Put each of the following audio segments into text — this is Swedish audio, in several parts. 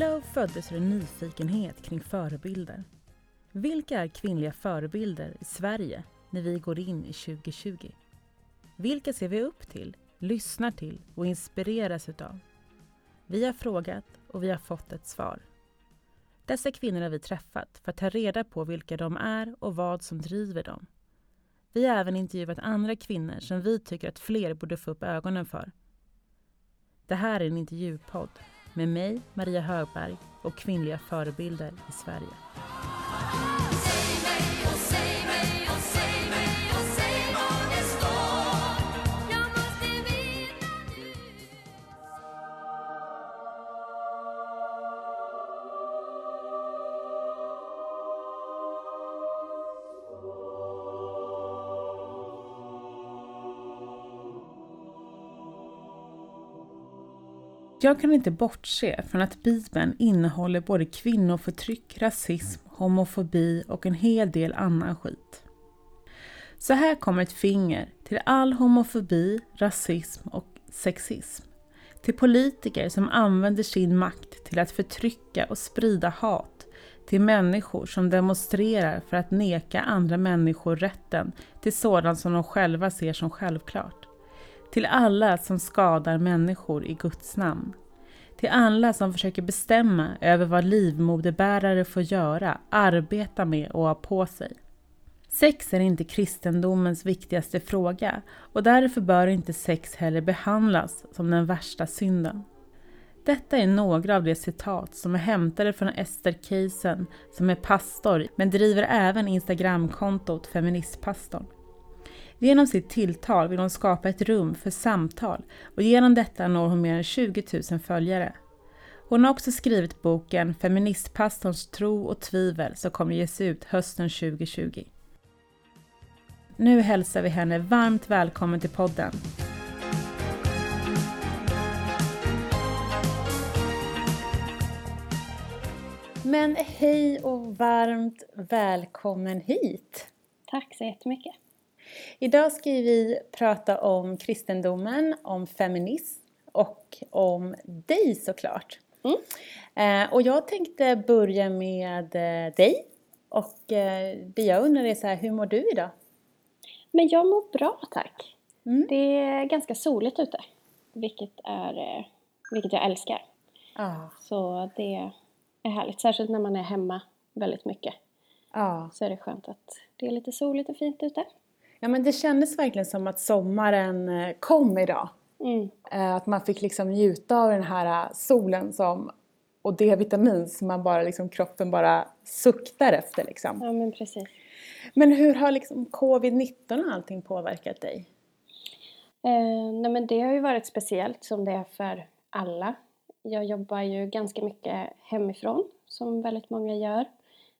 Flow föddes ur en nyfikenhet kring förebilder. Vilka är kvinnliga förebilder i Sverige när vi går in i 2020? Vilka ser vi upp till, lyssnar till och inspireras utav? Vi har frågat och vi har fått ett svar. Dessa kvinnor har vi träffat för att ta reda på vilka de är och vad som driver dem. Vi har även intervjuat andra kvinnor som vi tycker att fler borde få upp ögonen för. Det här är en intervjupodd med mig, Maria Högberg och kvinnliga förebilder i Sverige. Jag kan inte bortse från att Bibeln innehåller både kvinnoförtryck, rasism, homofobi och en hel del annan skit. Så här kommer ett finger till all homofobi, rasism och sexism. Till politiker som använder sin makt till att förtrycka och sprida hat. Till människor som demonstrerar för att neka andra människor rätten till sådant som de själva ser som självklart. Till alla som skadar människor i Guds namn. Till alla som försöker bestämma över vad livmoderbärare får göra, arbeta med och ha på sig. Sex är inte kristendomens viktigaste fråga och därför bör inte sex heller behandlas som den värsta synden. Detta är några av de citat som är hämtade från Ester Keisen som är pastor men driver även Instagramkontot Feministpastorn. Genom sitt tilltal vill hon skapa ett rum för samtal och genom detta når hon mer än 20 000 följare. Hon har också skrivit boken Feministpastorns tro och tvivel som kommer ges ut hösten 2020. Nu hälsar vi henne varmt välkommen till podden. Men hej och varmt välkommen hit! Tack så jättemycket! Idag ska vi prata om kristendomen, om feminism och om dig såklart. Mm. Eh, och jag tänkte börja med eh, dig. Och eh, det jag undrar är så här, hur mår du idag? Men jag mår bra tack. Mm. Det är ganska soligt ute. Vilket, är, vilket jag älskar. Ah. Så det är härligt. Särskilt när man är hemma väldigt mycket. Ah. Så är det skönt att det är lite soligt och fint ute. Ja men det kändes verkligen som att sommaren eh, kom idag. Mm. Eh, att man fick liksom njuta av den här eh, solen som, och D-vitamin som man bara liksom, kroppen bara suktar efter liksom. Ja men precis. Men hur har liksom covid-19 och allting påverkat dig? Eh, nej men det har ju varit speciellt som det är för alla. Jag jobbar ju ganska mycket hemifrån som väldigt många gör.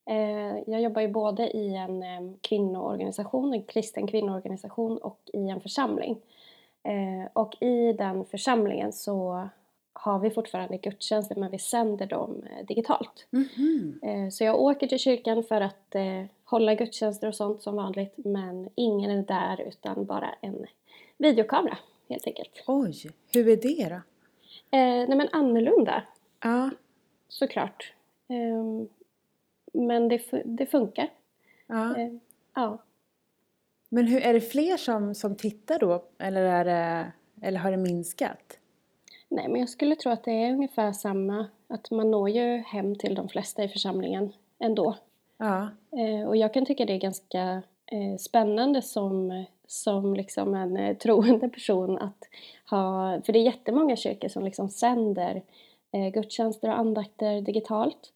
Eh, jag jobbar ju både i en kvinnoorganisation, en kristen kvinnoorganisation och i en församling. Eh, och i den församlingen så har vi fortfarande gudstjänster men vi sänder dem eh, digitalt. Mm -hmm. Så jag åker till kyrkan för att hålla gudstjänster och sånt som vanligt men ingen är där utan bara en videokamera helt enkelt. Oj, hur är det då? Eh, nej men annorlunda. Ja. Såklart. Eh, men det, det funkar. Ja. Eh, ja. Men hur, är det fler som, som tittar då eller, är det, eller har det minskat? Nej, men jag skulle tro att det är ungefär samma. Att man når ju hem till de flesta i församlingen ändå. Ja. Eh, och jag kan tycka det är ganska eh, spännande som, som liksom en troende person att ha, för det är jättemånga kyrkor som liksom sänder eh, gudstjänster och andakter digitalt.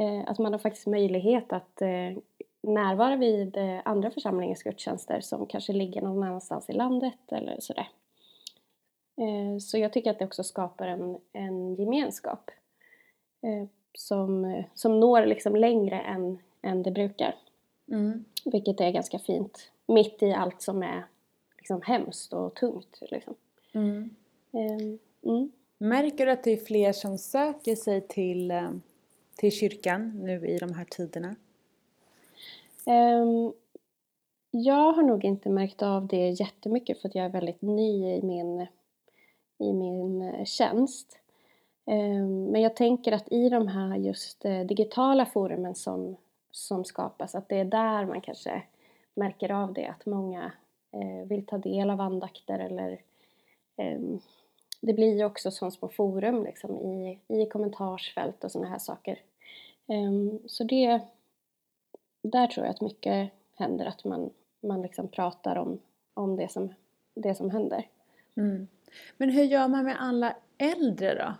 Eh, att man har faktiskt möjlighet att eh, närvara vid eh, andra församlingars gudstjänster som kanske ligger någon annanstans i landet eller sådär. Så jag tycker att det också skapar en, en gemenskap som, som når liksom längre än, än det brukar. Mm. Vilket är ganska fint, mitt i allt som är liksom hemskt och tungt. Liksom. Mm. Mm. Märker du att det är fler som söker sig till till kyrkan nu i de här tiderna? Um, jag har nog inte märkt av det jättemycket för att jag är väldigt ny i min, i min eh, tjänst. Ehm, men jag tänker att i de här just eh, digitala forumen som, som skapas, att det är där man kanske märker av det, att många eh, vill ta del av andakter eller ehm, det blir ju också som små forum liksom i, i kommentarsfält och sådana här saker. Ehm, så det, där tror jag att mycket händer, att man, man liksom pratar om, om det, som, det som händer. Mm. Men hur gör man med alla äldre då?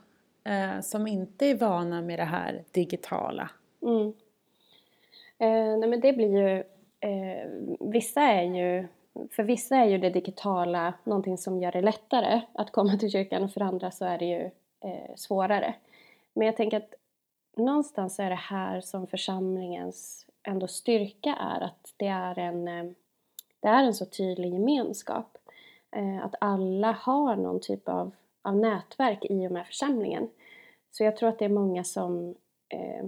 Eh, som inte är vana med det här digitala? Mm. Eh, nej men det blir ju, eh, vissa är ju, för vissa är ju det digitala någonting som gör det lättare att komma till kyrkan och för andra så är det ju eh, svårare. Men jag tänker att någonstans är det här som församlingens ändå styrka är att det är en, eh, det är en så tydlig gemenskap. Eh, att alla har någon typ av, av nätverk i och med församlingen. Så jag tror att det är många som eh,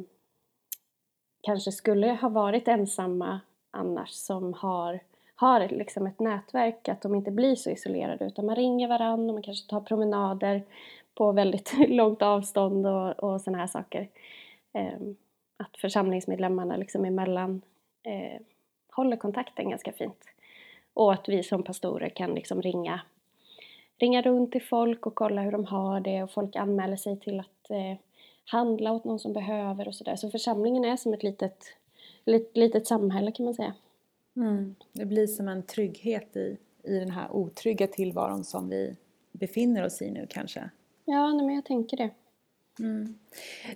kanske skulle ha varit ensamma annars som har, har liksom ett nätverk, att de inte blir så isolerade utan man ringer varandra och man kanske tar promenader på väldigt långt avstånd och, och sådana här saker. Eh, att församlingsmedlemmarna liksom emellan eh, håller kontakten ganska fint. Och att vi som pastorer kan liksom ringa, ringa runt till folk och kolla hur de har det och folk anmäler sig till att eh, handla åt någon som behöver och sådär. Så församlingen är som ett litet, litet, litet samhälle kan man säga. Mm. Det blir som en trygghet i, i den här otrygga tillvaron som vi befinner oss i nu kanske. Ja, nej, men jag tänker det. Mm.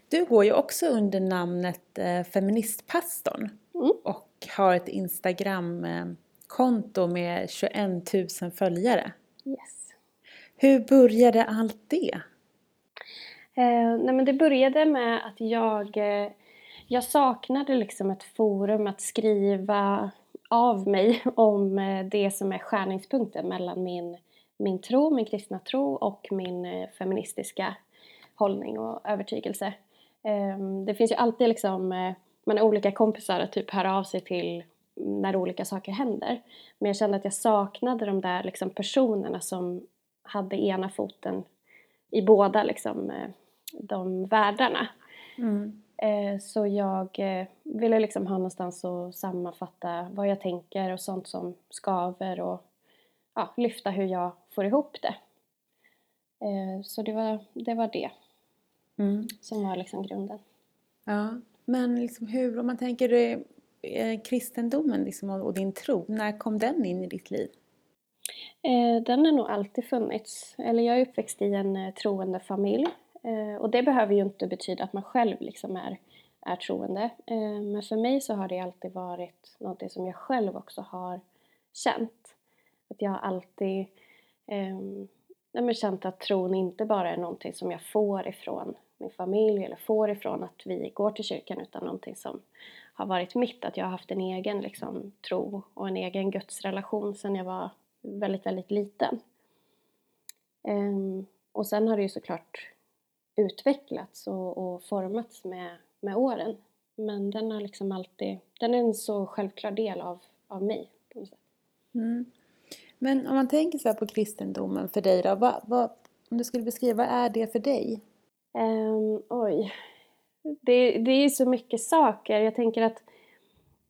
Du går ju också under namnet eh, Feministpastorn mm. och har ett Instagramkonto med 21 000 följare. Yes. Hur började allt det? Eh, nej men det började med att jag, eh, jag saknade liksom ett forum att skriva av mig om eh, det som är skärningspunkten mellan min, min tro, min kristna tro och min eh, feministiska hållning och övertygelse. Ehm, det finns ju alltid liksom, eh, man har olika kompisar att typ höra av sig till när olika saker händer. Men jag kände att jag saknade de där liksom personerna som hade ena foten i båda liksom, de världarna. Mm. Eh, så jag ville liksom ha någonstans att sammanfatta vad jag tänker och sånt som skaver och ja, lyfta hur jag får ihop det. Så det var det. Var det. Mm. Som var liksom grunden. Ja, men liksom hur, om man tänker eh, kristendomen liksom, och din tro, när kom den in i ditt liv? Eh, den har nog alltid funnits. Eller jag är uppväxt i en eh, troende familj. Eh, och det behöver ju inte betyda att man själv liksom är, är troende. Eh, men för mig så har det alltid varit något som jag själv också har känt. Att jag har alltid ehm, känt att tron inte bara är någonting som jag får ifrån min familj eller får ifrån att vi går till kyrkan utan någonting som har varit mitt. Att jag har haft en egen liksom, tro och en egen gudsrelation sedan jag var väldigt, väldigt liten. Um, och sen har det ju såklart utvecklats och, och, formats med, med åren. Men den har liksom alltid, den är en så självklar del av, av mig. Mm. Men om man tänker så på kristendomen för dig då, vad, vad, om du skulle beskriva, vad är det för dig? Um, oj. Det, det är så mycket saker. Jag tänker att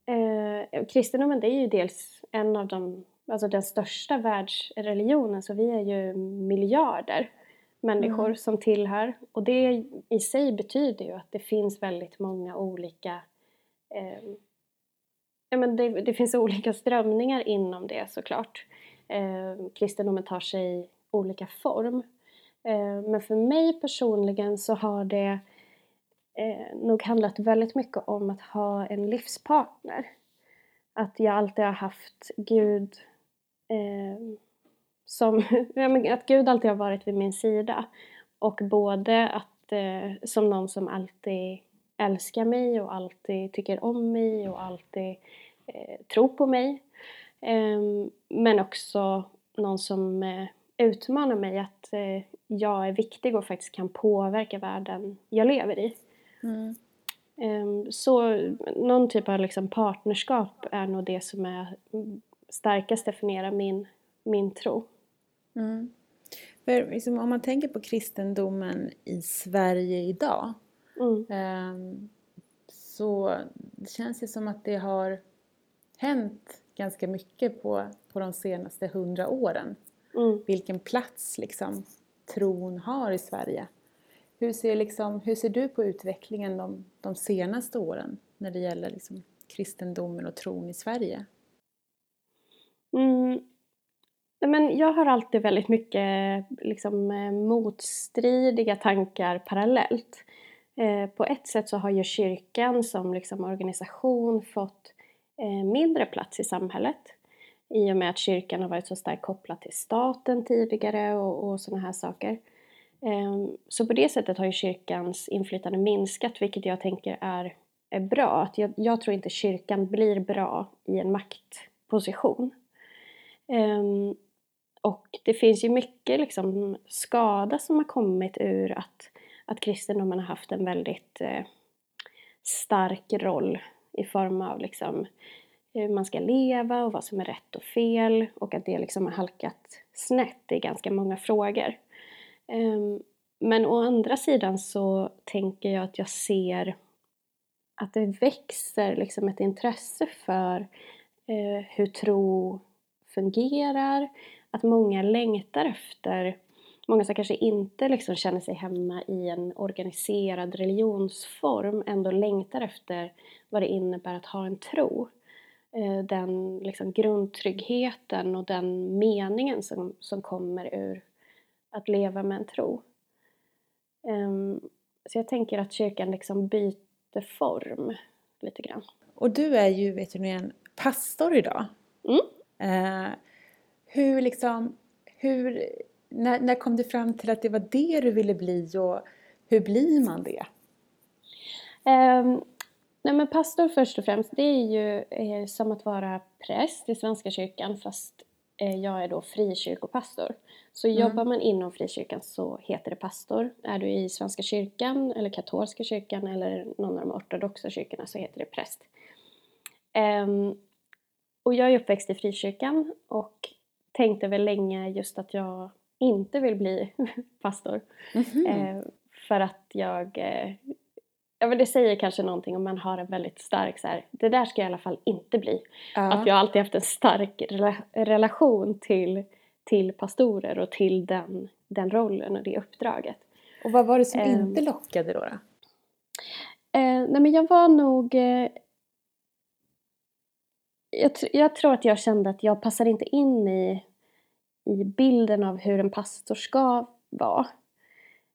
eh, kristendomen det är ju dels en av de, alltså den största världsreligionen så vi är ju miljarder människor mm. som tillhör och det i sig betyder ju att det finns väldigt många olika eh, ja, men det, det, finns olika strömningar inom det såklart. Eh, kristendomen tar sig olika form. Eh, men för mig personligen så har det eh, nog handlat väldigt mycket om att ha en livspartner. Att jag alltid har haft Gud eh, som, att Gud alltid har varit vid min sida. Och både att, eh, som någon som alltid älskar mig och alltid tycker om mig och alltid eh, tror på mig. Eh, men också någon som eh, utmanar mig att eh, jag är viktig och faktiskt kan påverka världen jag lever i. Mm. Um, så någon typ av liksom partnerskap är nog det som är starkast definierar min, min tro. Mm. För liksom, om man tänker på kristendomen i Sverige idag mm. eh, så det känns det som att det har hänt ganska mycket på, på de senaste hundra åren. Mm. Vilken plats liksom, tron har i Sverige. Hur ser, liksom, hur ser du på utvecklingen de, de senaste åren när det gäller liksom, kristendomen och tron i Sverige? Mm. Men jag har alltid väldigt mycket liksom, eh, motstridiga tankar parallellt. Eh, på ett sätt så har ju kyrkan som liksom, organisation fått eh, mindre plats i samhället i och med att kyrkan har varit så starkt kopplad till staten tidigare och, och sådana här saker. Eh, så på det sättet har ju kyrkans inflytande minskat vilket jag tänker är, är bra. Att jag, jag tror inte kyrkan blir bra i en maktposition. Ehm, och det finns ju mycket liksom skada som har kommit ur att, att kristendomen har haft en väldigt eh, stark roll i form av liksom hur man ska leva och vad som är rätt och fel och att det liksom har halkat snett i ganska många frågor. Um, men å andra sidan så tänker jag att jag ser att det växer liksom ett intresse för eh, hur tro fungerar, att många längtar efter, många som kanske inte liksom känner sig hemma i en organiserad religionsform ändå längtar efter vad det innebär att ha en tro. Eh, den liksom grundtryggheten och den meningen som, som kommer ur att leva med en tro. Um, så jag tänker att kyrkan liksom byter form lite grann. Och du är ju, vet du en pastor idag. Mm. Uh, hur liksom, hur, när, när kom du fram till att det var det du ville bli och hur blir man det? Um, nej men pastor först och främst, det är ju eh, som att vara präst i Svenska kyrkan fast eh, jag är då frikyrkopastor. Så mm. jobbar man inom frikyrkan så heter det pastor. Är du i Svenska kyrkan eller katolska kyrkan eller någon av de ortodoxa kyrkorna så heter det präst. Um, och jag är uppväxt i frikyrkan och tänkte väl länge just att jag inte vill bli pastor. Mm -hmm. uh, för att jag uh, Ja men det säger kanske någonting om man har en väldigt stark så här, det där ska jag i alla fall inte bli. Ja. Att jag alltid haft en stark rela relation till till pastorer och till den, den rollen och det uppdraget. Och vad var det som eh, inte lockade då? då? Eh, nej men jag var nog... Jag, jag, tror att jag kände att jag passade inte in i, i bilden av hur en pastor ska vara.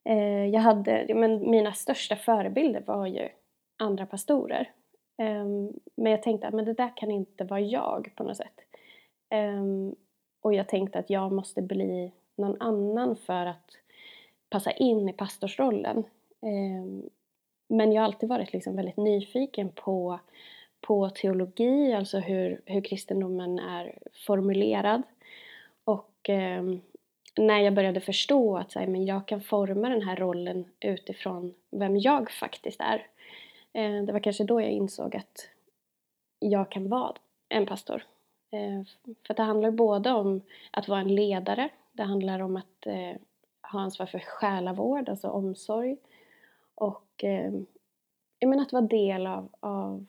Eh, jag hade, men mina största förebilder var ju andra pastorer. Eh, men jag tänkte att men det där kan inte vara jag på något sätt. Eh, och jag tänkte att jag måste bli någon annan för att passa in i pastorsrollen. Ehm, men jag har alltid varit liksom väldigt nyfiken på, på teologi, alltså hur, hur kristendomen är formulerad. Och eh, när jag började förstå att här, men jag kan forma den här rollen utifrån vem jag faktiskt är. Eh, det var kanske då jag insåg att jag kan vara en pastor. Eh, för det handlar både om att vara en ledare, det handlar om att eh, ha ansvar för själavård, alltså omsorg. Och eh, jag menar att vara del av, av,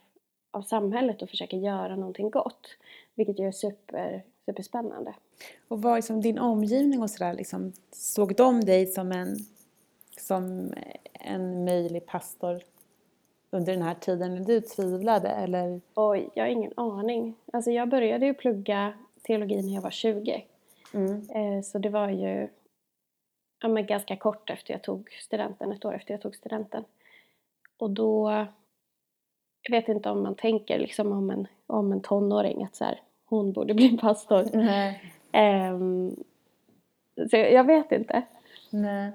av samhället och försöka göra någonting gott. Vilket ju är super, superspännande. Och vad liksom din omgivning och sådär, liksom, såg de dig som en, som en möjlig pastor under den här tiden när du tvivlade eller? Oj, jag har ingen aning. Alltså jag började ju plugga teologi när jag var 20. Mm. Eh, så det var ju ja, men ganska kort efter jag tog studenten, ett år efter jag tog studenten. Och då, jag vet inte om man tänker liksom om en, om en tonåring att så här, hon borde bli pastor. Nej. Um, så jag vet inte. Nej.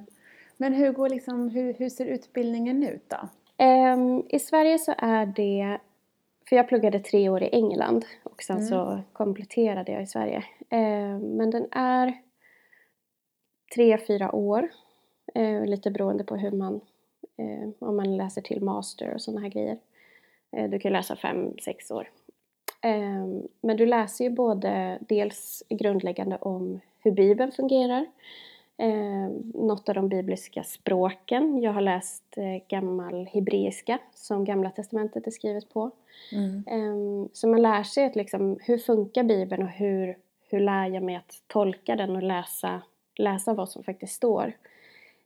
Men hur, går liksom, hur, hur ser utbildningen ut då? Um, I Sverige så är det, för jag pluggade tre år i England och sen mm. så kompletterade jag i Sverige. Um, men den är tre, fyra år. Uh, lite beroende på hur man, uh, om man läser till master och sådana här grejer. Uh, du kan läsa fem, sex år. Um, men du läser ju både dels grundläggande om hur Bibeln fungerar eh, något av de bibliska språken. Jag har läst eh, gammal hebreiska som Gamla Testamentet är skrivet på. Mm. Eh, så man lär sig att liksom, hur funkar Bibeln och hur, hur lär jag mig att tolka den och läsa, läsa vad som faktiskt står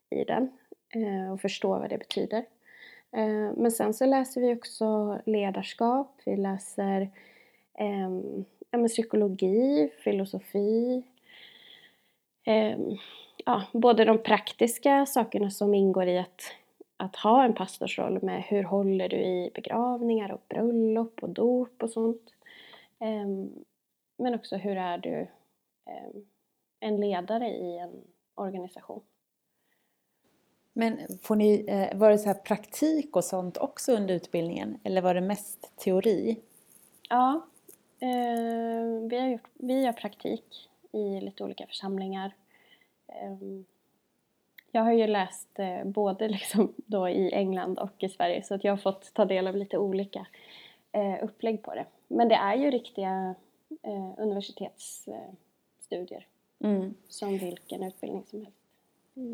i den eh, och förstå vad det betyder. Eh, men sen så läser vi också ledarskap, vi läser eh, psykologi, filosofi, eh, ja, både de praktiska sakerna som ingår i att, att ha en pastorsroll med hur håller du i begravningar och bröllop och dop och sånt. Eh, men också hur är du eh, en ledare i en organisation. Men får ni, eh, var det så här praktik och sånt också under utbildningen eller var det mest teori? Ja, eh, vi, har gjort, vi har praktik i lite olika församlingar. Eh, jag har ju läst eh, både liksom då i England och i Sverige så att jag har fått ta del av lite olika eh, upplägg på det. Men det är ju riktiga universitetsstudier mm. som vilken utbildning som helst.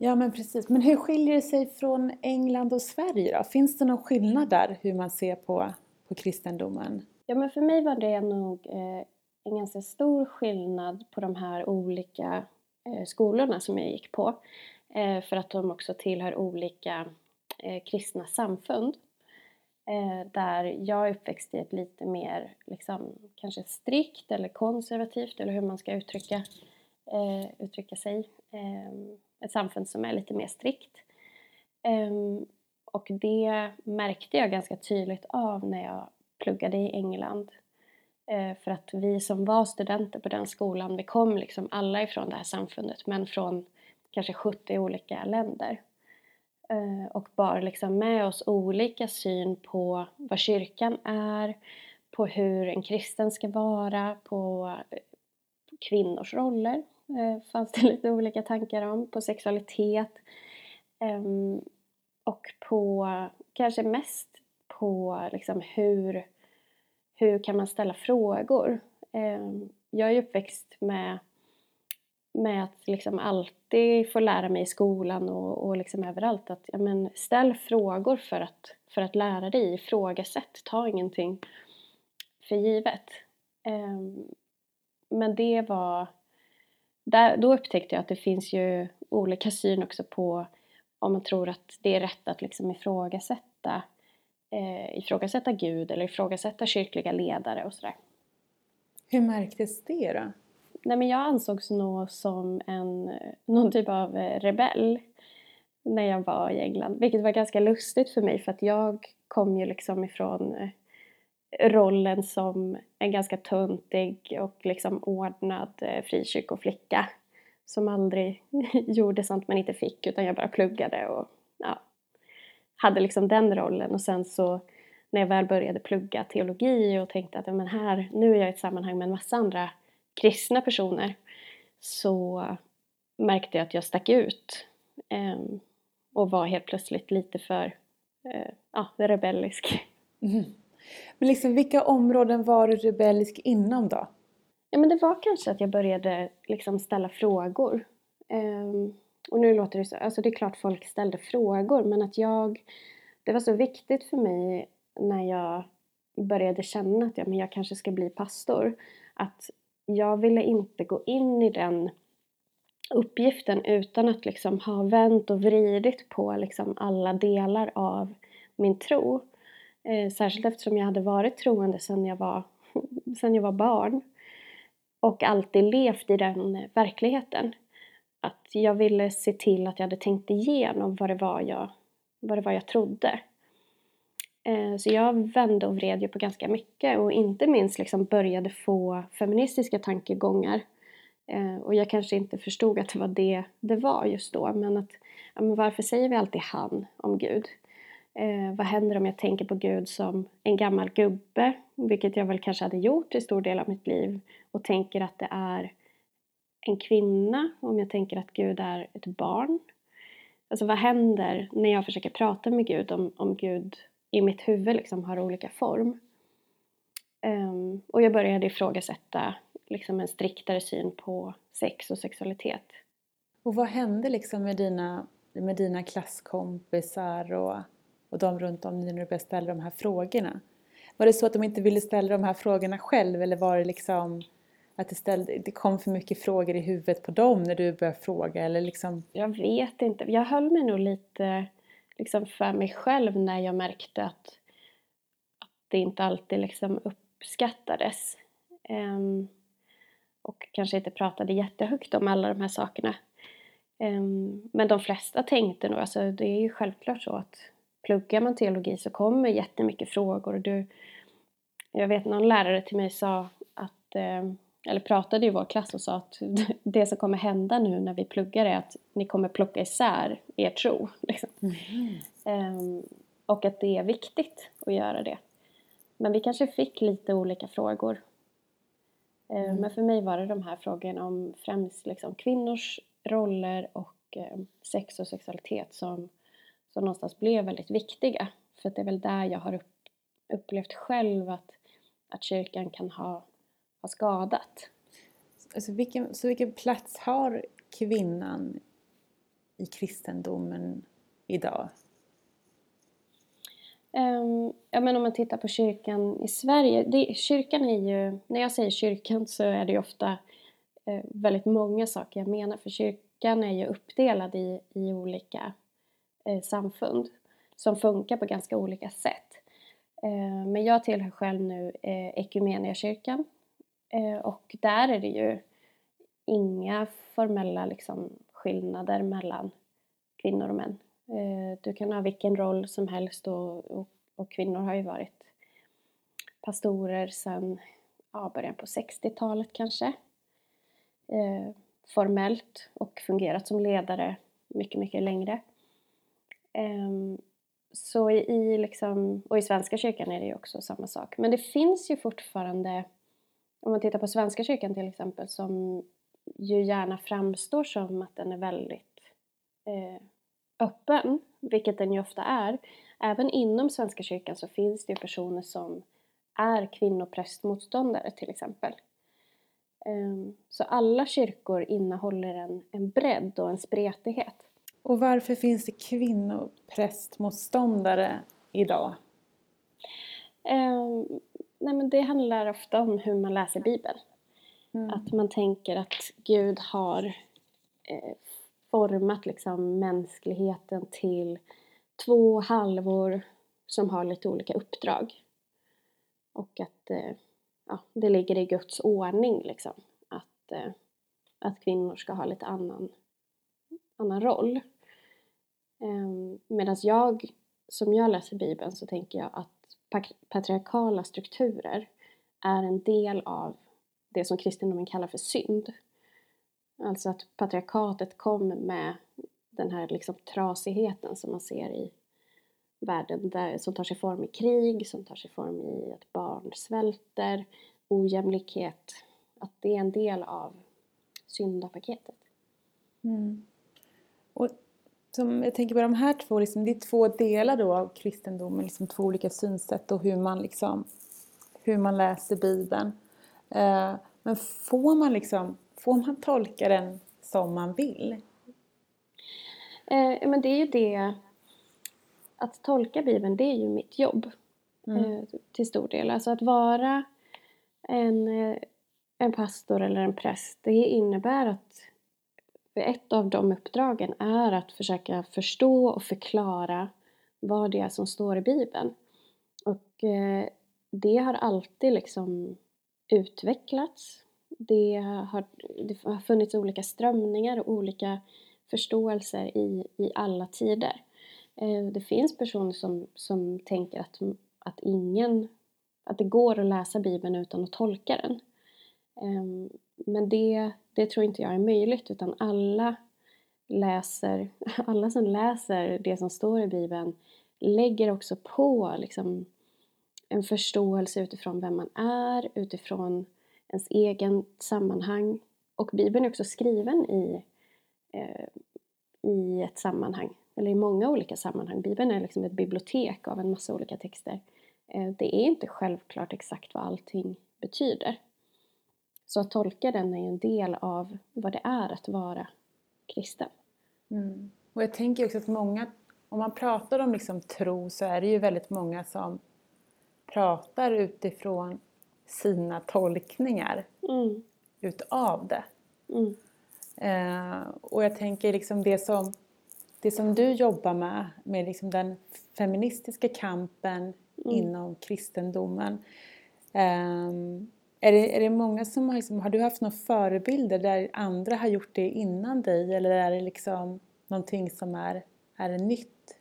Ja men precis. Men hur skiljer det sig från England och Sverige då? Finns det någon skillnad där hur man ser på, på kristendomen? Ja men för mig var det nog eh, en ganska stor skillnad på de här olika eh, skolorna som jag gick på. Eh, för att de också tillhör olika eh, kristna samfund. Eh, där jag är uppväxt i ett lite mer liksom, kanske strikt eller konservativt eller hur man ska uttrycka, eh, uttrycka sig ehm, ett samfund som är lite mer strikt. Um, och det märkte jag ganska tydligt av när jag pluggade i England. Uh, för att vi som var studenter på den skolan, vi kom liksom alla ifrån det här samfundet men från kanske 70 olika länder. Uh, och bar liksom med oss olika syn på vad kyrkan är, på hur en kristen ska vara, på eh, kvinnors roller Eh, fanns det lite olika tankar om, på sexualitet eh, och på, kanske mest på liksom hur, hur kan man ställa frågor. Eh, jag är uppväxt med, med att liksom alltid få lära mig i skolan och, och liksom överallt att ja, men ställ frågor för att, för att lära dig, ifrågasätt, ta ingenting för givet. Ehm, men det var där, då upptäckte jag att det finns ju olika syn också på om man tror att det är rätt att liksom ifrågasätta, eh, ifrågasätta Gud eller ifrågasätta kyrkliga ledare och sådär. Hur märktes det då? Nej men jag ansågs nog som en, någon typ av rebell när jag var i England, vilket var ganska lustigt för mig för att jag kom ju liksom ifrån eh, rollen som en ganska töntig och liksom ordnad eh, frikyrkoflicka som aldrig gjorde sånt man inte fick utan jag bara pluggade och ja, hade liksom den rollen och sen så när jag väl började plugga teologi och tänkte att men här, nu är jag i ett sammanhang med en massa andra kristna personer så märkte jag att jag stack ut eh, och var helt plötsligt lite för eh, ja, rebellisk. Mm. Men liksom, vilka områden var du rebellisk inom då? Ja, men det var kanske att jag började liksom ställa frågor. Um, och nu låter det så, alltså det är klart folk ställde frågor men att jag, det var så viktigt för mig när jag började känna att ja, men jag kanske ska bli pastor. Att jag ville inte gå in i den uppgiften utan att liksom ha vänt och vridit på liksom alla delar av min tro. Eh, särskilt eftersom jag hade varit troende sedan jag var, sedan jag var barn och alltid levt i den eh, verkligheten. Att jag ville se till att jag hade tänkt igenom vad det var jag, vad det var jag trodde. Eh, så jag vände och vred ju på ganska mycket och inte minst liksom började få feministiska tankegångar. Eh, och jag kanske inte förstod att det var det det var just då men att ja, men varför säger vi alltid han om Gud? Eh, vad händer om jag tänker på Gud som en gammal gubbe, vilket jag väl kanske hade gjort i stor del av mitt liv, och tänker att det är en kvinna, om jag tänker att Gud är ett barn. Alltså vad händer när jag försöker prata med Gud om, om Gud i mitt huvud liksom har olika form? Um, och jag började ifrågasätta liksom en striktare syn på sex och sexualitet. Och vad hände liksom med dina, med dina klasskompisar och, och de runt om dig när du började ställa de här frågorna? Var det så att de inte ville ställa de här frågorna själv eller var det liksom att det, ställde, det kom för mycket frågor i huvudet på dem när du började fråga? Eller liksom... Jag vet inte. Jag höll mig nog lite liksom för mig själv när jag märkte att, att det inte alltid liksom uppskattades. Um, och kanske inte pratade jättehögt om alla de här sakerna. Um, men de flesta tänkte nog, alltså det är ju självklart så att pluggar man teologi så kommer jättemycket frågor. Och du, jag vet någon lärare till mig sa att um, eller pratade i vår klass och sa att det som kommer hända nu när vi pluggar är att ni kommer plocka isär er tro. Liksom. Mm. Och att det är viktigt att göra det. Men vi kanske fick lite olika frågor. Ehm, mm. Men för mig var det de här frågorna om främst liksom kvinnors roller och um, sex och sexualitet som, som någonstans blev väldigt viktiga. För det är väl där jag har upp, upplevt själv att, att kyrkan kan ha har skadat. Alltså vilken, så vilken plats har kvinnan i kristendomen idag? Um, ja, men om man tittar på kyrkan i Sverige. Det, kyrkan är ju, när jag säger kyrkan så är det ju ofta uh, väldigt många saker jag menar. För kyrkan är ju uppdelad i, i olika eh, samfund som funkar på ganska olika sätt. Eh, men jag tillhör själv nu eh, kyrkan Eh, och där är det ju inga formella liksom, skillnader mellan kvinnor och män. Eh, du kan ha vilken roll som helst och, och, och kvinnor har ju varit pastorer sedan ja, början på 60-talet kanske. Eh, formellt och fungerat som ledare mycket, mycket längre. Ehm, så i, i liksom, och i Svenska kyrkan är det ju också samma sak. Men det finns ju fortfarande om man tittar på Svenska kyrkan till exempel som ju gärna framstår som att den är väldigt eh, öppen, vilket den ju ofta är. Även inom Svenska kyrkan så finns det ju personer som är kvinnoprästmotståndare till exempel. Um, så alla kyrkor innehåller en, en bredd och en spretighet. Och varför finns det kvinnoprästmotståndare idag? Um, nej men det handlar ofta om hur man läser Bibeln. Mm. Att man tänker att Gud har eh, format liksom mänskligheten till två halvor som har lite olika uppdrag. Och att eh, ja, det ligger i Guds ordning liksom. Att, eh, att kvinnor ska ha lite annan, annan roll. Ehm, Medan jag, som jag läser Bibeln, så tänker jag att patriarkala strukturer är en del av det som kristendomen kallar för synd. Alltså att patriarkatet kom med den här liksom trasigheten som man ser i världen där, som tar sig form i krig, som tar sig form i att barn svälter, ojämlikhet. Att det är en del av syndapaketet. Mm. Och som jag tänker på de här två, liksom, det är två delar då av kristendomen, liksom två olika synsätt och hur man, liksom, hur man läser Bibeln. Eh, men får man, liksom, får man tolka den som man vill? Eh, men det är ju det, att tolka Bibeln, det är ju mitt jobb mm. eh, till stor del. Alltså att vara en, eh, en pastor eller en präst, det innebär att ett av de uppdragen är att försöka förstå och förklara vad det är som står i Bibeln. Och eh, det har alltid liksom utvecklats. Det har, det har funnits olika strömningar och olika förståelser i, i alla tider. Eh, det finns personer som, som tänker att, att ingen att det går att läsa Bibeln utan att tolka den. Eh, men det, det tror inte jag är möjligt utan alla läser, alla som läser det som står i Bibeln lägger också på liksom en förståelse utifrån vem man är, utifrån ens egen sammanhang. Och Bibeln är också skriven i, eh, i ett sammanhang, eller i många olika sammanhang. Bibeln är liksom ett bibliotek av en massa olika texter. Eh, det är inte självklart exakt vad allting betyder. Så att tolka den är ju en del av vad det är att vara kristen. Mm. Och jag tänker också att många, om man pratar om liksom tro så är det ju väldigt många som pratar utifrån sina tolkningar mm. utav det. Mm. Eh, och jag tänker liksom det som, det som du jobbar med, med liksom den feministiska kampen mm. inom kristendomen. Eh, är, det, är det många som har, liksom, har du haft några förebilder där andra har gjort det innan dig eller är det liksom någonting som är, är nytt?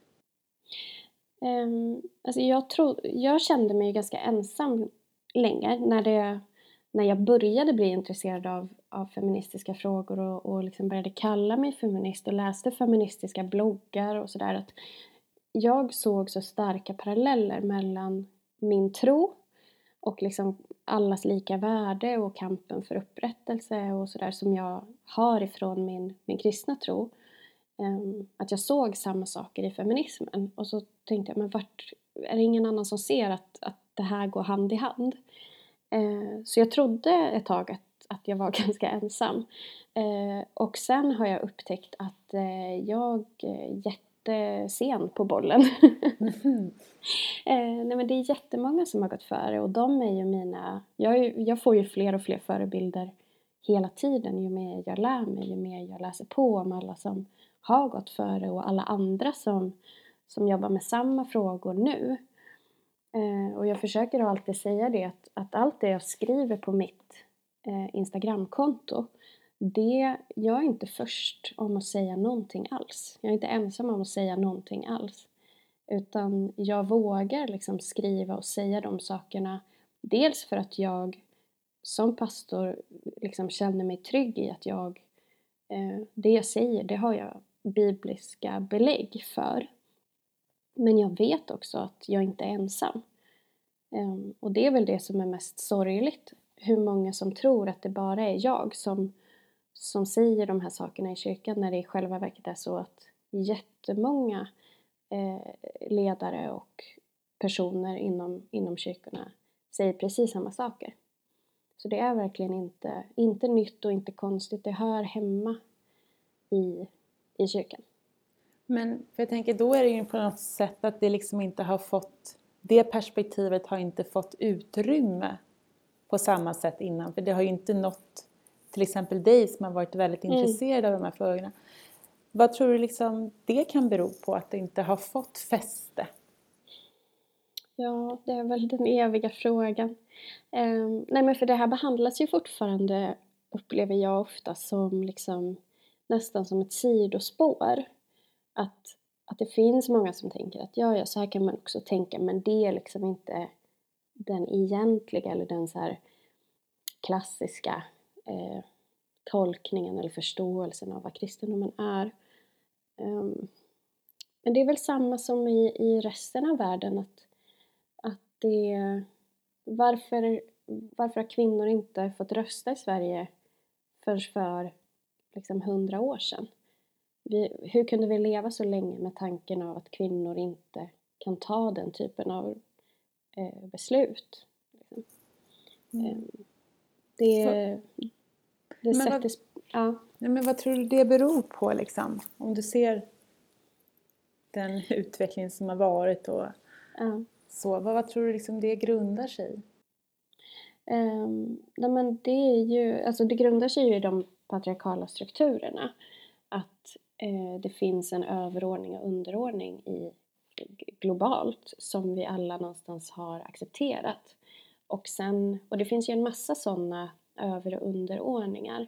Um, alltså jag, tro, jag kände mig ganska ensam länge när, det, när jag började bli intresserad av, av feministiska frågor och, och liksom började kalla mig feminist och läste feministiska bloggar och sådär. Jag såg så starka paralleller mellan min tro och liksom allas lika värde och kampen för upprättelse och sådär som jag har ifrån min, min kristna tro. Um, att jag såg samma saker i feminismen och så tänkte jag, men vart, är det ingen annan som ser att, att det här går hand i hand? Uh, så jag trodde ett tag att, att jag var ganska ensam. Uh, och sen har jag upptäckt att uh, jag jätte jättesen på bollen. mm. nej men det är jättemånga som har gått före och de är ju mina, jag, jag får ju fler och fler förebilder hela tiden ju mer jag lär mig, ju mer jag läser på om alla som har gått före och alla andra som, som jobbar med samma frågor nu. Eh, och jag försöker alltid säga det att, att allt det jag skriver på mitt eh, Instagramkonto det, jag är inte först om att säga någonting alls. Jag är inte ensam om att säga någonting alls. Utan jag vågar liksom skriva och säga de sakerna. Dels för att jag som pastor liksom känner mig trygg i att jag, eh, det jag säger, det har jag bibliska belägg för. Men jag vet också att jag inte är ensam. Eh, och det är väl det som är mest sorgligt. Hur många som tror att det bara är jag som, som säger de här sakerna i kyrkan när det i själva verket är så att jättemånga eh, ledare och personer inom, inom kyrkorna säger precis samma saker. Så det är verkligen inte, inte nytt och inte konstigt. Det hör hemma i i kyrkan. Men för jag tänker då är det ju på något sätt att det liksom inte har fått, det perspektivet har inte fått utrymme på samma sätt innan. För det har ju inte nått till exempel dig som har varit väldigt mm. intresserad av de här frågorna. Vad tror du liksom det kan bero på att det inte har fått fäste? Ja, det är väl den eviga frågan. Um, nej men för det här behandlas ju fortfarande, upplever jag ofta, som liksom nästan som ett sidospår. Att, att det finns många som tänker att ja, ja, så här kan man också tänka, men det är liksom inte den egentliga eller den så här klassiska eh, tolkningen eller förståelsen av vad kristendomen är. Um, men det är väl samma som i, i resten av världen att, att det varför, varför har kvinnor inte fått rösta i Sverige förrän för liksom hundra år sedan. Vi, hur kunde vi leva så länge med tanken av att kvinnor inte kan ta den typen av eh, beslut? Mm. Ehm, det, det sätter... Vad, ja. men vad tror du det beror på liksom? Om du ser den utveckling som har varit och ja. så. Vad, vad tror du liksom det grundar sig i? Um, nej men det är ju, alltså det grundar sig ju i de patriarkala strukturerna. Att eh, det finns en överordning och underordning i, globalt som vi alla någonstans har accepterat. Och, sen, och det finns ju en massa sådana över och underordningar.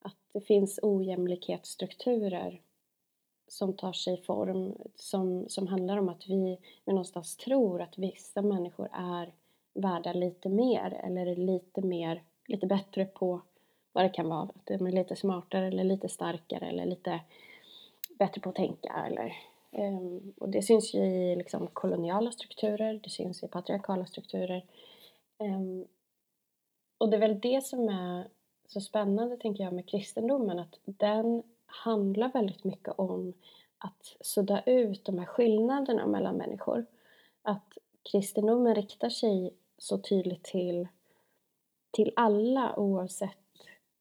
Att det finns ojämlikhetsstrukturer som tar sig form som, som handlar om att vi, vi någonstans tror att vissa människor är värda lite mer eller lite mer, lite bättre på vad det kan vara. Att de är lite smartare eller lite starkare eller lite bättre på att tänka. Eller, um, och det syns ju i liksom, koloniala strukturer, det syns i patriarkala strukturer. Um, och det är väl det som är så spännande, tänker jag, med kristendomen, att den handlar väldigt mycket om att sudda ut de här skillnaderna mellan människor. Att kristendomen riktar sig så tydligt till, till alla oavsett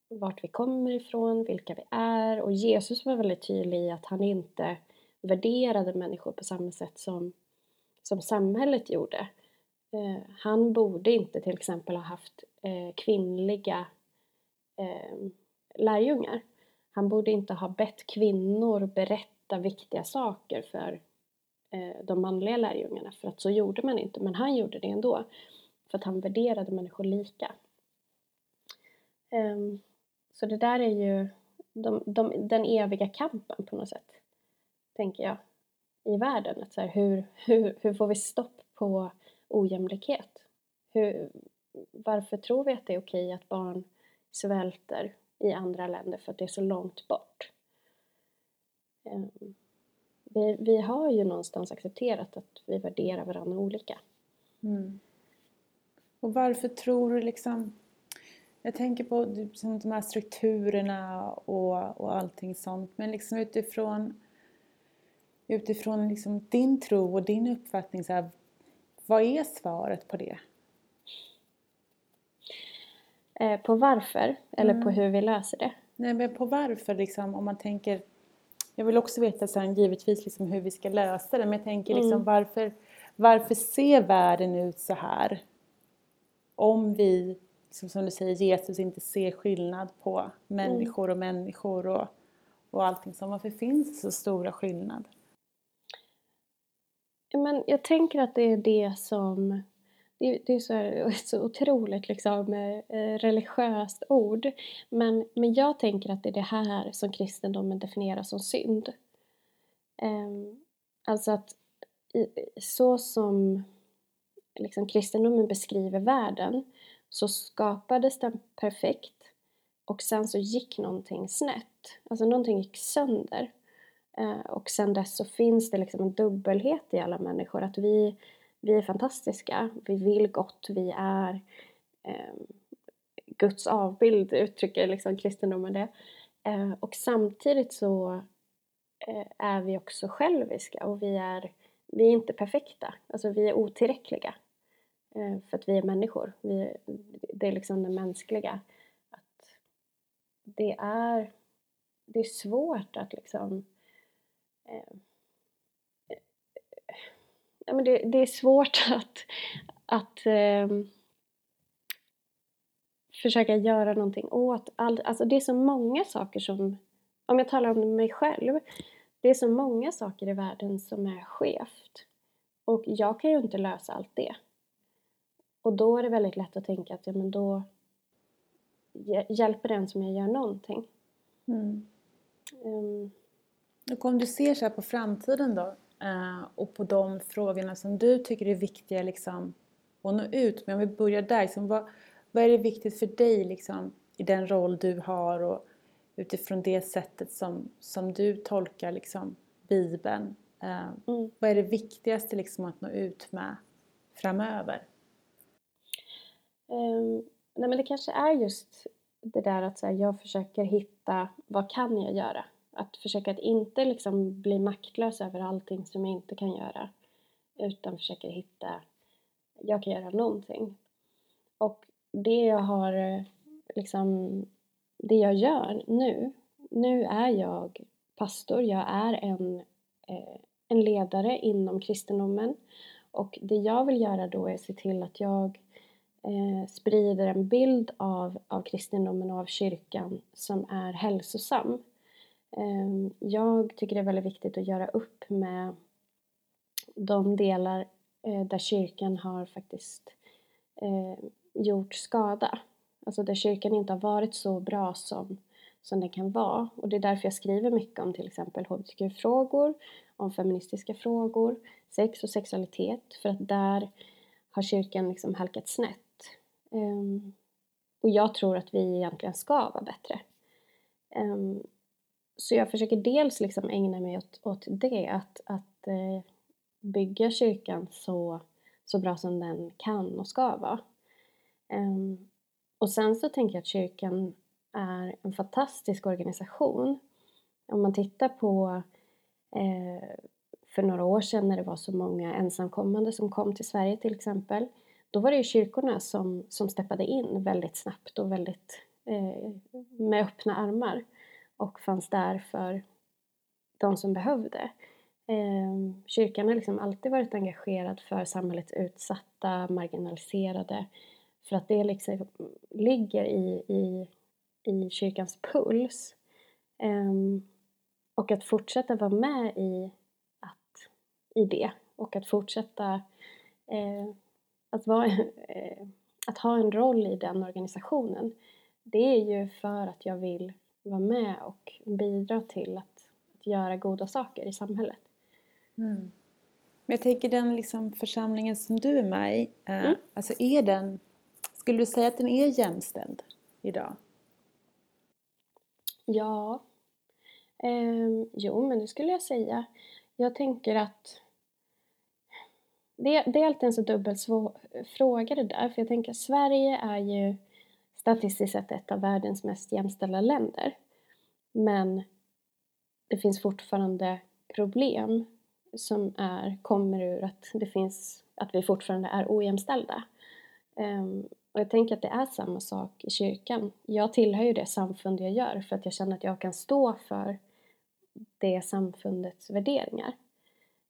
vart vi kommer ifrån, vilka vi är och Jesus var väldigt tydlig i att han inte värderade människor på samma sätt som, som samhället gjorde. Eh, han borde inte till exempel ha haft eh, kvinnliga eh, lärjungar. Han borde inte ha bett kvinnor berätta viktiga saker för eh, de manliga lärjungarna för att så gjorde man inte, men han gjorde det ändå. För att han värderade människor lika. Ehm, så det där är ju de, de, den eviga kampen på något sätt, tänker jag, i världen. Att så här, hur, hur, hur får vi stopp på ojämlikhet? Hur, varför tror vi att det är okej att barn svälter i andra länder för att det är så långt bort? Ehm, vi, vi har ju någonstans accepterat att vi värderar varandra olika. Mm. Och varför tror du liksom jag tänker på liksom, de här strukturerna och, och allting sånt. Men liksom utifrån, utifrån liksom din tro och din uppfattning, så här, vad är svaret på det? Eh, på varför? Eller mm. på hur vi löser det? Nej, men på varför liksom, om man tänker... Jag vill också veta sen givetvis liksom hur vi ska lösa det, men jag tänker liksom mm. varför, varför ser världen ut så här? Om vi liksom som du säger, Jesus inte ser skillnad på människor och människor och, och allting så Varför finns det så stora skillnader? Men jag tänker att det är det som det, är så, här, så otroligt liksom, eh, religiöst ord. Men, men jag tänker att det är det här som kristendomen definierar som synd. Eh, alltså att så som liksom, kristendomen beskriver världen så skapades den perfekt och sen så gick någonting snett. Alltså någonting gick sönder. Eh, och sen dess så finns det liksom en dubbelhet i alla människor. Att vi, vi är fantastiska, vi vill gott, vi är eh, Guds avbild uttrycker liksom kristendomen det. Eh, och samtidigt så eh, är vi också själviska och vi är, vi är inte perfekta. Alltså vi är otillräckliga. Eh, för att vi är människor. Vi, det är liksom det mänskliga. Att det är, det är svårt att liksom... Eh, ja, men det, det, är svårt att, att eh, försöka göra någonting åt allt. Alltså det är så många saker som... Om jag talar om mig själv. Det är så många saker i världen som är skevt. Och jag kan ju inte lösa allt det. Och då är det väldigt lätt att tänka att ja, men då hjälper den som jag gör någonting. Mm. Um. Och om du ser så på framtiden då uh, och på de frågorna som du tycker är viktiga liksom, att nå ut med. Om vi börjar där, liksom, vad, vad är det viktigt för dig liksom, i den roll du har och utifrån det sättet som, som du tolkar liksom, Bibeln? Uh, mm. Vad är det viktigaste liksom, att nå ut med framöver? Um, nej men det kanske är just det där att här, jag försöker hitta vad kan jag göra? Att försöka att inte liksom bli maktlös över allting som jag inte kan göra. Utan försöka hitta, jag kan göra någonting. Och det jag har eh, liksom, det jag gör nu, nu är jag pastor, jag är en, eh, en ledare inom kristendomen. Och det jag vill göra då är att se till att jag eh, sprider en bild av, av kristendomen och av kyrkan som är hälsosam. Ehm, jag tycker det är väldigt viktigt att göra upp med de delar eh, där kyrkan har faktiskt eh, gjort skada. Alltså där kyrkan inte har varit så bra som, som den kan vara. Och det är därför jag skriver mycket om till exempel hbtq-frågor, om feministiska frågor, sex och sexualitet. För att där har kyrkan liksom halkat snett. Ehm, och jag tror att vi egentligen ska vara bättre. Ehm, så jag försöker dels liksom ägna mig åt, åt det, att, att eh, bygga kyrkan så, så bra som den kan och ska vara. Um, och sen så tänker jag att kyrkan är en fantastisk organisation. Om man tittar på eh, för några år sedan när det var så många ensamkommande som kom till Sverige till exempel då var det ju kyrkorna som, som steppade in väldigt snabbt och väldigt eh, med öppna armar och fanns där för de som behövde. Ehm, kyrkan har liksom alltid varit engagerad för samhällets utsatta, marginaliserade, för att det liksom ligger i, i, i kyrkans puls. Ehm, och att fortsätta vara med i, att, i det och att fortsätta eh, att, vara, eh, att ha en roll i den organisationen det är ju för att jag vill vara med och bidra till att, att göra goda saker i samhället. Mm. Men jag tänker den liksom församlingen som du är med i, eh, mm. alltså är den, skulle du säga att den är jämställd idag? Ja, eh, jo men det skulle jag säga. Jag tänker att det, det är alltid en så dubbel fråga det där, för jag tänker att Sverige är ju statistiskt sett ett av världens mest jämställda länder. Men det finns fortfarande problem som är, kommer ur att det finns, att vi fortfarande är ojämställda. Um, och jag tänker att det är samma sak i kyrkan. Jag tillhör ju det samfund jag gör för att jag känner att jag kan stå för det samfundets värderingar.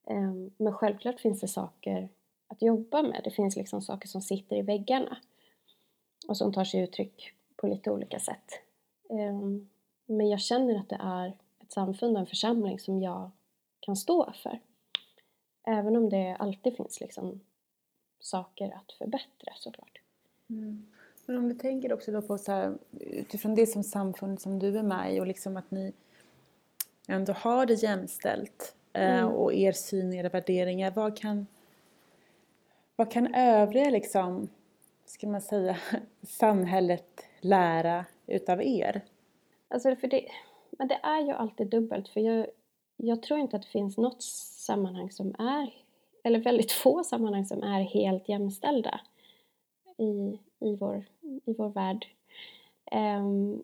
Um, men självklart finns det saker att jobba med. Det finns liksom saker som sitter i väggarna och som tar sig uttryck på lite olika sätt. Um, men jag känner att det är ett samfund och en församling som jag kan stå för. Även om det alltid finns liksom saker att förbättra såklart. Mm. Men om du tänker också då på så här, utifrån det som samfund som du är med i och liksom att ni ändå har det jämställt eh, mm. och er syn, era värderingar. Vad kan, vad kan övriga liksom, ska man säga, samhället lära utav er? Alltså för det, men det är ju alltid dubbelt för jag, jag tror inte att det finns något sammanhang som är, eller väldigt få sammanhang som är helt jämställda i, i, vår, i vår värld. Um,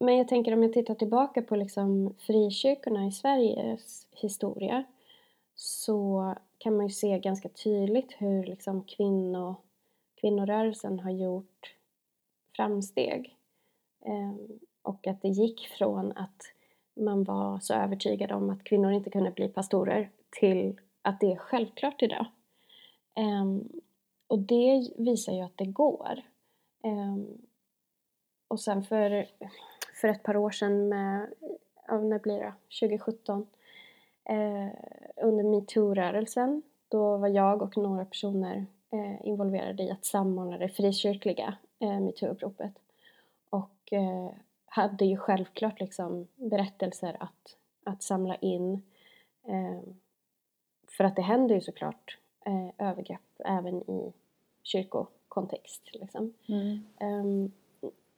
men jag tänker om jag tittar tillbaka på liksom frikyrkorna i Sveriges historia så kan man ju se ganska tydligt hur liksom kvinno, kvinnorörelsen har gjort framsteg. Ehm, och att det gick från att man var så övertygad om att kvinnor inte kunde bli pastorer till att det är självklart idag. Ehm, och det visar ju att det går. Ehm, och sen för, för ett par år sedan med, när blir det 2017, eh, under metoo-rörelsen, då var jag och några personer eh, involverade i att samordna det frikyrkliga eh, metoo-uppropet. Och eh, hade ju självklart liksom berättelser att, att samla in. Eh, för att det händer ju såklart eh, övergrepp även i kyrkokontext. Liksom. Mm. Um,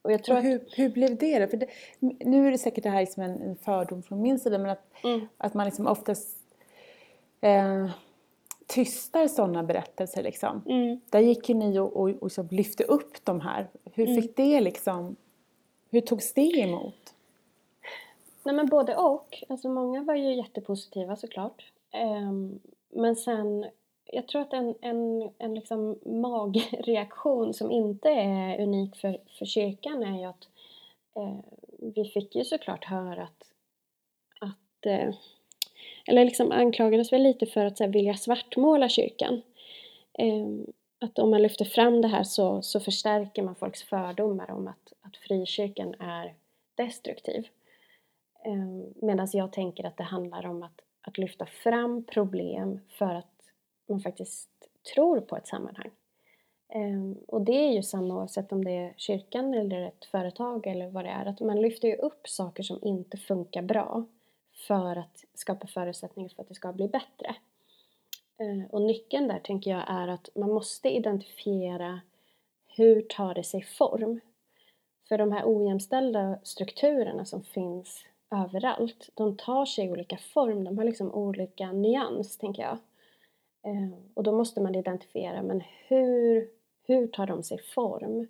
och jag tror och hur, att... hur blev det då? För det, nu är det säkert det här liksom en, en fördom från min sida men att, mm. att man liksom oftast eh, tystar sådana berättelser liksom. Mm. Där gick ju ni och, och, och så lyfte upp de här. Hur mm. fick det liksom hur togs det emot? Nej men både och. Alltså många var ju jättepositiva såklart. Um, men sen, jag tror att en, en, en liksom magreaktion som inte är unik för, för kyrkan är ju att uh, vi fick ju såklart höra att, att uh, eller liksom anklagades väl lite för att så här, vilja svartmåla kyrkan. Eh, att om man lyfter fram det här så, så förstärker man folks fördomar om att, att frikyrkan är destruktiv. Eh, Medan jag tänker att det handlar om att, att lyfta fram problem för att man faktiskt tror på ett sammanhang. Um, och det är ju samma oavsett om det är kyrkan eller ett företag eller vad det är. Att man lyfter ju upp saker som inte funkar bra för att skapa förutsättningar för att det ska bli bättre. Eh, och nyckeln där tänker jag är att man måste identifiera hur tar det sig form? För de här ojämställda strukturerna som finns överallt, de tar sig olika form, de har liksom olika nyans, tänker jag. Eh, och då måste man identifiera, men hur, hur tar de sig form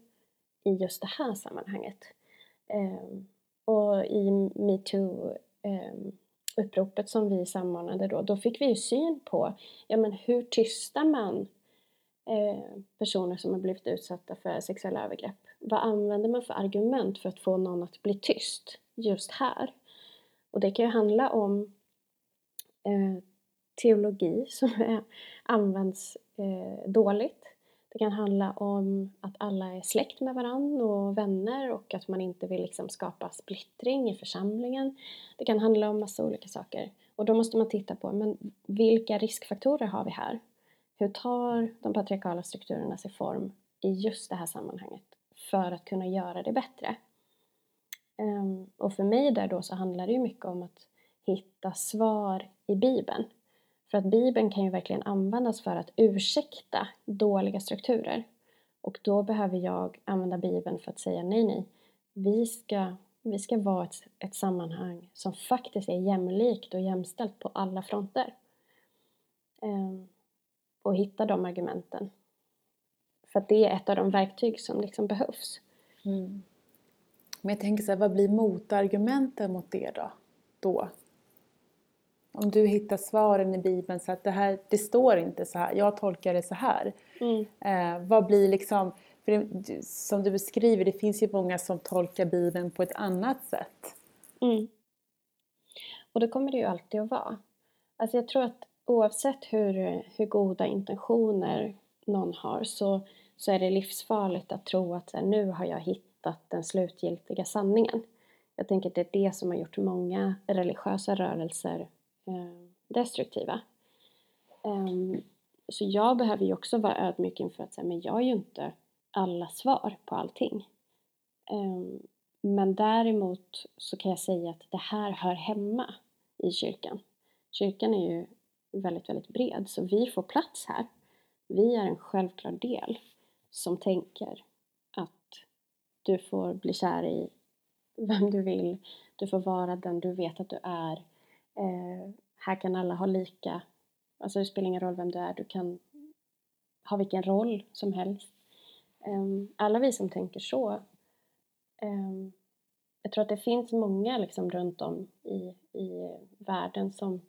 i just det här sammanhanget? Eh, och i metoo Ehm, uppropet som vi samordnade då, då fick vi ju syn på ja, men hur tystar man eh, personer som har blivit utsatta för sexuella övergrepp? vad använder man för argument för att få någon att bli tyst just här? Och det kan ju handla om eh, teologi som är, används eh, dåligt. Det kan handla om att alla är släkt med varandra och vänner och att man inte vill liksom skapa splittring i församlingen. Det kan handla om massa olika saker. Och då måste man titta på, men vilka riskfaktorer har vi här? Hur tar de patriarkala strukturerna sig form i just det här sammanhanget för att kunna göra det bättre? Ehm, och för mig där då så handlar det ju mycket om att hitta svar i Bibeln. För att Bibeln kan ju verkligen användas för att ursäkta dåliga strukturer. Och då behöver jag använda Bibeln för att säga nej, nej. Vi ska, vi ska vara ett, ett sammanhang som faktiskt är jämlikt och jämställt på alla fronter. Ehm, och hitta de argumenten. För att det är ett av de verktyg som liksom behövs. Mm. Men jag tänker så här, vad blir motargumenten mot det då? då? Om du hittar svaren i Bibeln så att det här, det står inte så här, jag tolkar det så här. Mm. Eh, vad blir liksom, för det, som du beskriver, det finns ju många som tolkar Bibeln på ett annat sätt. Mm. Och det kommer det ju alltid att vara. Alltså jag tror att oavsett hur, hur goda intentioner någon har så, så är det livsfarligt att tro att här, nu har jag hittat den slutgiltiga sanningen. Jag tänker att det är det som har gjort många religiösa rörelser Eh, destruktiva. Ehm, så jag behöver ju också vara ödmjuk inför att säga, men jag är ju inte alla svar på allting. Ehm, men däremot så kan jag säga att det här hör hemma i kyrkan. Kyrkan är ju väldigt, väldigt bred så vi får plats här. Vi är en självklar del som tänker att du får bli kär i vem du vill, du får vara den du vet att du är. Eh, här kan alla ha lika, alltså det spelar ingen roll vem du är, du kan ha vilken roll som helst. Eh, alla vi som tänker så, eh, jag tror att det finns många liksom runt om i, i världen som,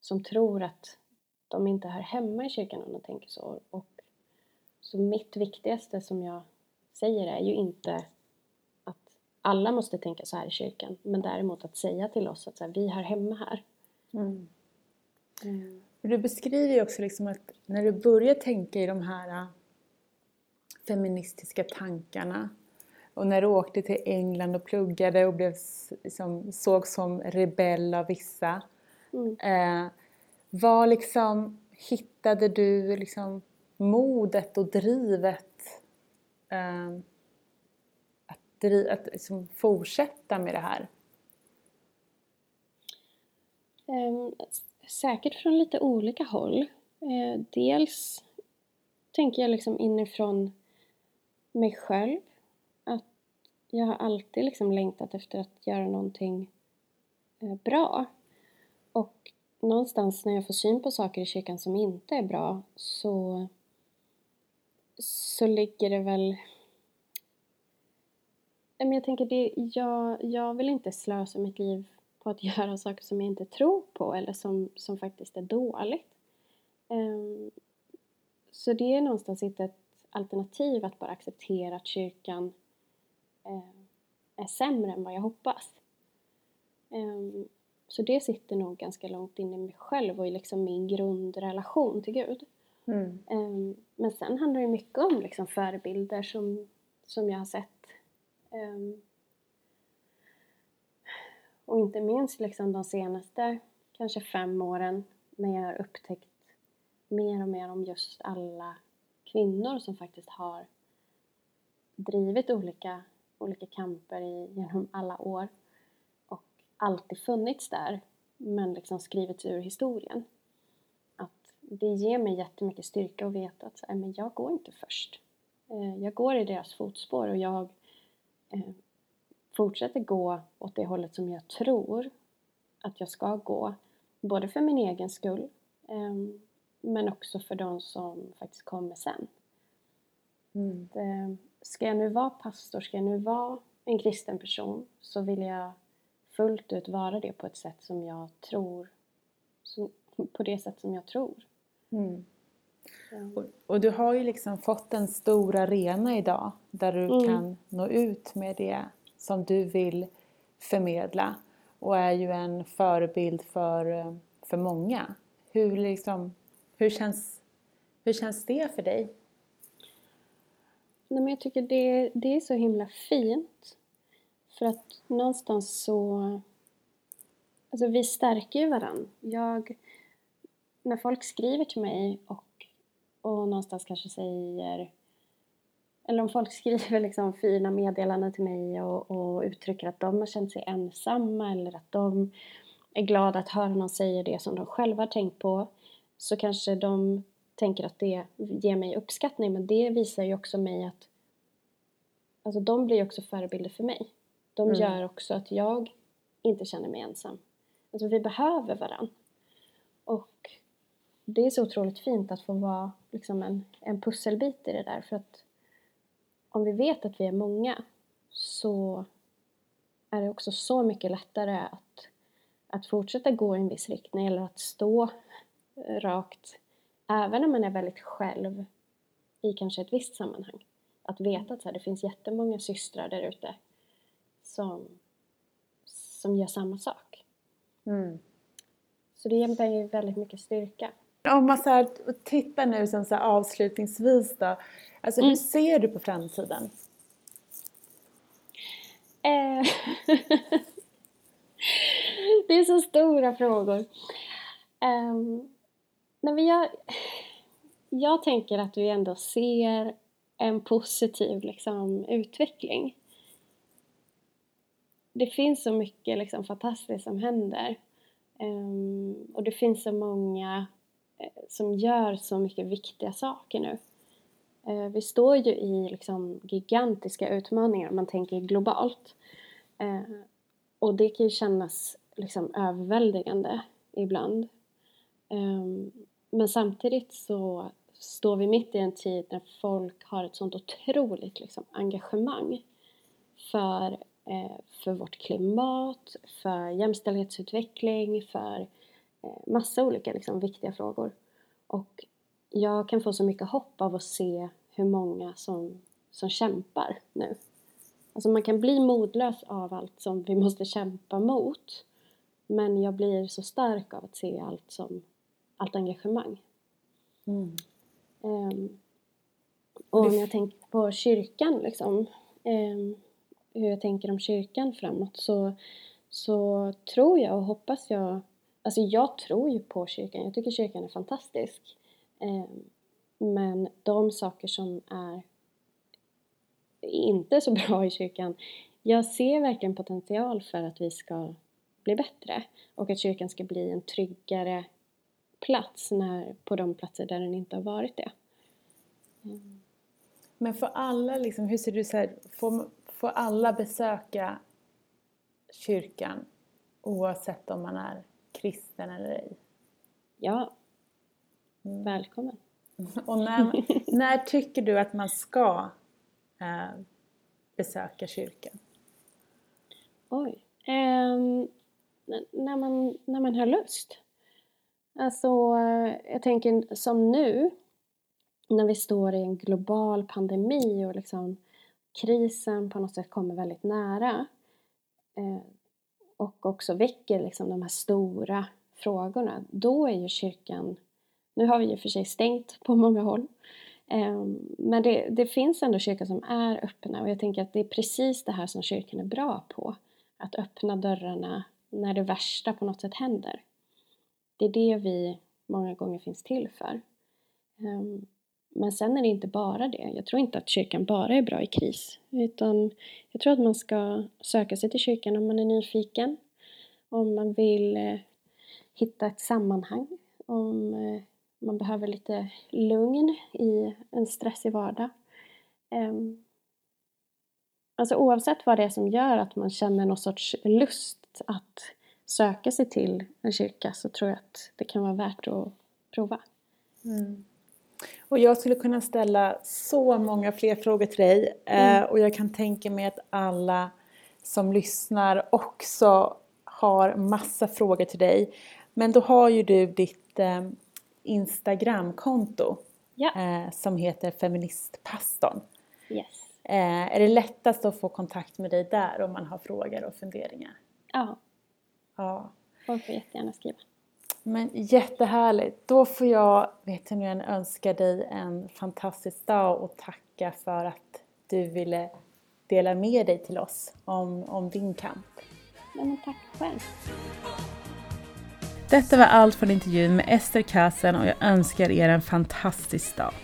som tror att de inte hör hemma i kyrkan om de tänker så. Och, så mitt viktigaste som jag säger är ju inte alla måste tänka så här i kyrkan, men däremot att säga till oss att så här, vi hör hemma här. Mm. Mm. Du beskriver ju också liksom att när du börjar tänka i de här äh, feministiska tankarna och när du åkte till England och pluggade och blev liksom, såg som rebell av vissa. Mm. Eh, vad liksom hittade du liksom modet och drivet eh, att liksom fortsätta med det här? Um, säkert från lite olika håll. Uh, dels tänker jag liksom inifrån mig själv. Att jag har alltid liksom längtat efter att göra någonting uh, bra. Och någonstans när jag får syn på saker i kyrkan som inte är bra så, så ligger det väl men jag tänker, det, jag, jag vill inte slösa mitt liv på att göra saker som jag inte tror på eller som, som faktiskt är dåligt. Um, så det är någonstans inte ett alternativ att bara acceptera att kyrkan uh, är sämre än vad jag hoppas. Um, så det sitter nog ganska långt in i mig själv och i liksom min grundrelation till Gud. Mm. Um, men sen handlar det mycket om liksom förebilder som, som jag har sett Um, Ehm, och inte minst liksom de senaste kanske fem åren när jag har upptäckt mer och mer om just alla kvinnor som faktiskt har drivit olika, olika kamper i, genom alla år och alltid funnits där men liksom skrivits ur historien. Att det ger mig jättemycket styrka att veta att så här, men jag går inte först. Ehm, jag går i deras fotspår och jag eh, fortsätter gå åt det hållet som jag tror att jag ska gå. Både för min egen skull eh, men också för de som faktiskt kommer sen. Mm. Det, ska jag nu vara pastor, ska jag nu vara en kristen person så vill jag fullt ut vara det på ett sätt som jag tror, som, på det sätt som jag tror. Mm. Och, och, du har ju liksom fått en stor arena idag där du mm. kan nå ut med det som du vill förmedla och är ju en förebild för, för många. Hur, liksom, hur, känns, hur känns det för dig? Nej, men jag tycker det, det är så himla fint. För att någonstans så... Alltså vi stärker ju varandra. Jag, när folk skriver till mig och, och någonstans kanske säger eller om folk skriver liksom fina meddelanden till mig och, och uttrycker att de har känt sig ensamma eller att de är glada att höra någon säga det som de själva har tänkt på så kanske de tänker att det ger mig uppskattning men det visar ju också mig att alltså de blir också förebilder för mig. De mm. gör också att jag inte känner mig ensam. Alltså vi behöver varandra. Och det är så otroligt fint att få vara liksom en, en pusselbit i det där för att om vi vet att vi är många så är det också så mycket lättare att, att fortsätta gå i en viss riktning eller att stå rakt även om man är väldigt själv i kanske ett visst sammanhang. Att veta att så här, det finns jättemånga systrar där ute som, som gör samma sak. Mm. Så det ger mig väldigt mycket styrka. Om man så här, tittar nu som så avslutningsvis då. Alltså hur mm. ser du på framtiden? Eh, det är så stora frågor. Um, nej men jag, jag tänker att vi ändå ser en positiv liksom, utveckling. Det finns så mycket liksom, fantastiskt som händer. Um, och det finns så många Eh, som gör så mycket viktiga saker nu. Eh, vi står ju i liksom gigantiska utmaningar om man tänker globalt. Eh, och det kan ju kännas liksom överväldigande ibland. Ehm, men samtidigt så står vi mitt i en tid när folk har ett sånt otroligt liksom engagemang för, för vårt klimat, för jämställdhetsutveckling, för massa olika liksom viktiga frågor. Och jag kan få så mycket hopp av att se hur många som, som kämpar nu. Alltså man kan bli modlös av allt som vi måste kämpa mot. Men jag blir så stark av att se allt som, allt engagemang. Mm. Um, och om jag tänker på kyrkan liksom, um, hur jag tänker om kyrkan framåt så, så tror jag och hoppas jag, alltså jag tror ju på kyrkan, jag tycker kyrkan är fantastisk. Ehm, men de saker som är inte så bra i kyrkan, jag ser verkligen potential för att vi ska bli bättre och att kyrkan ska bli en tryggare plats när, på de platser där den inte har varit det. Mm. Men för alla, liksom, hur ser du så här, får, får alla besöka kyrkan oavsett om man är kristen eller ej? Ja, mm. välkommen! Och när, när tycker du att man ska eh, besöka kyrkan? Oj. Um, när, man, när man har lust. Alltså, jag tänker som nu när vi står i en global pandemi och liksom krisen på något sätt kommer väldigt nära eh, och också väcker liksom de här stora frågorna, då är ju kyrkan nu har vi ju för sig stängt på många håll. Ehm, men det, det, finns ändå kyrkor som är öppna och jag tänker att det är precis det här som kyrkan är bra på. Att öppna dörrarna när det värsta på något sätt händer. Det är det vi många gånger finns till för. Ehm, men sen är det inte bara det. Jag tror inte att kyrkan bara är bra i kris. Utan jag tror att man ska söka sig till kyrkan om man är nyfiken. Om man vill eh, hitta ett sammanhang. Om eh, man behöver lite lugn i en stressig vardag. Ehm, alltså oavsett vad det är som gör att man känner någon sorts lust att söka sig till en kyrka så tror jag att det kan vara värt att prova. Mm. Och jag skulle kunna ställa så många fler frågor till dig mm. och jag kan tänka mig att alla som lyssnar också har massa frågor till dig. Men då har ju du ditt ehm, Instagramkonto Ja. Eh, som heter Feministpastorn. Yes. Eh, är det lättast att få kontakt med dig där om man har frågor och funderingar? Ja. Ja. Folk får jättegärna skriva. Men jättehärligt. Då får jag, vet du nu, önska dig en fantastisk dag och tacka för att du ville dela med dig till oss om, om din kamp. Ja, men tack själv. Detta var allt från intervjun med Ester Kassen och jag önskar er en fantastisk dag.